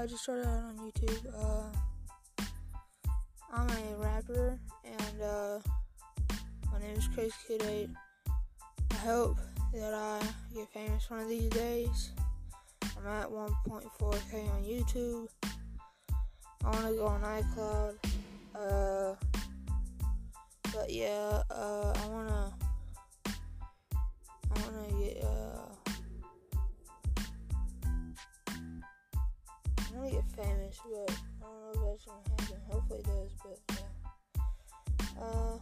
I just started out on YouTube. Uh, I'm a rapper, and uh, my name is Crazy Kid 8. I hope that I get famous one of these days. I'm at 1.4k on YouTube. I want to go on iCloud. Uh, but yeah, uh, I wanna, I wanna get famous, but I don't know if that's gonna happen. Hopefully it does, but yeah. Uh,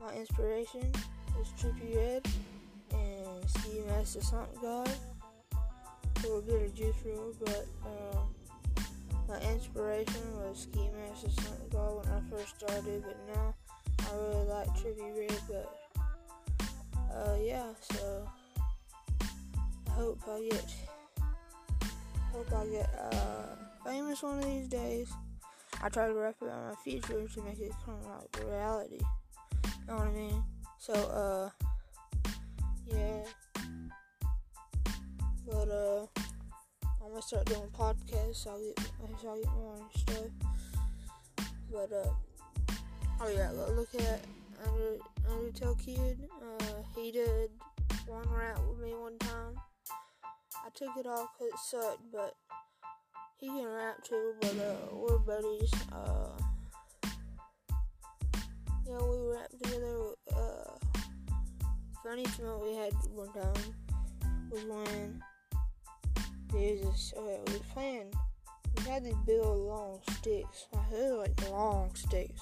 my inspiration is Trippie Redd and Ski Mask Slump God. A little bit of Juice WRLD, but uh, my inspiration was Ski Mask Slump God when I first started, but now I really like Trippie Redd, but uh, yeah, so I hope I get hope I get uh, famous one of these days. I try to rap about my future to make it come like reality. You know what I mean? So uh, yeah, but uh, I'm gonna start doing podcasts. I'll get I'll get more stuff. But uh. Oh yeah, look at Under Undertale Kid. Uh, he did one rap with me one time. Took it off it sucked, but he can rap too. But uh, we're buddies. Uh, yeah, we rap together. Uh, funny moment we had one time was when there's this. We was playing. We had these big old long sticks. I heard like long sticks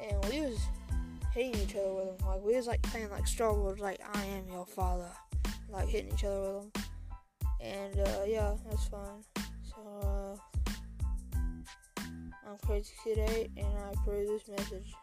and we was hitting each other with them. Like we was like playing like Star Wars, like I am your father, like hitting each other with them. And uh, yeah, that's fine. So uh, I'm Crazy today, and I approve this message.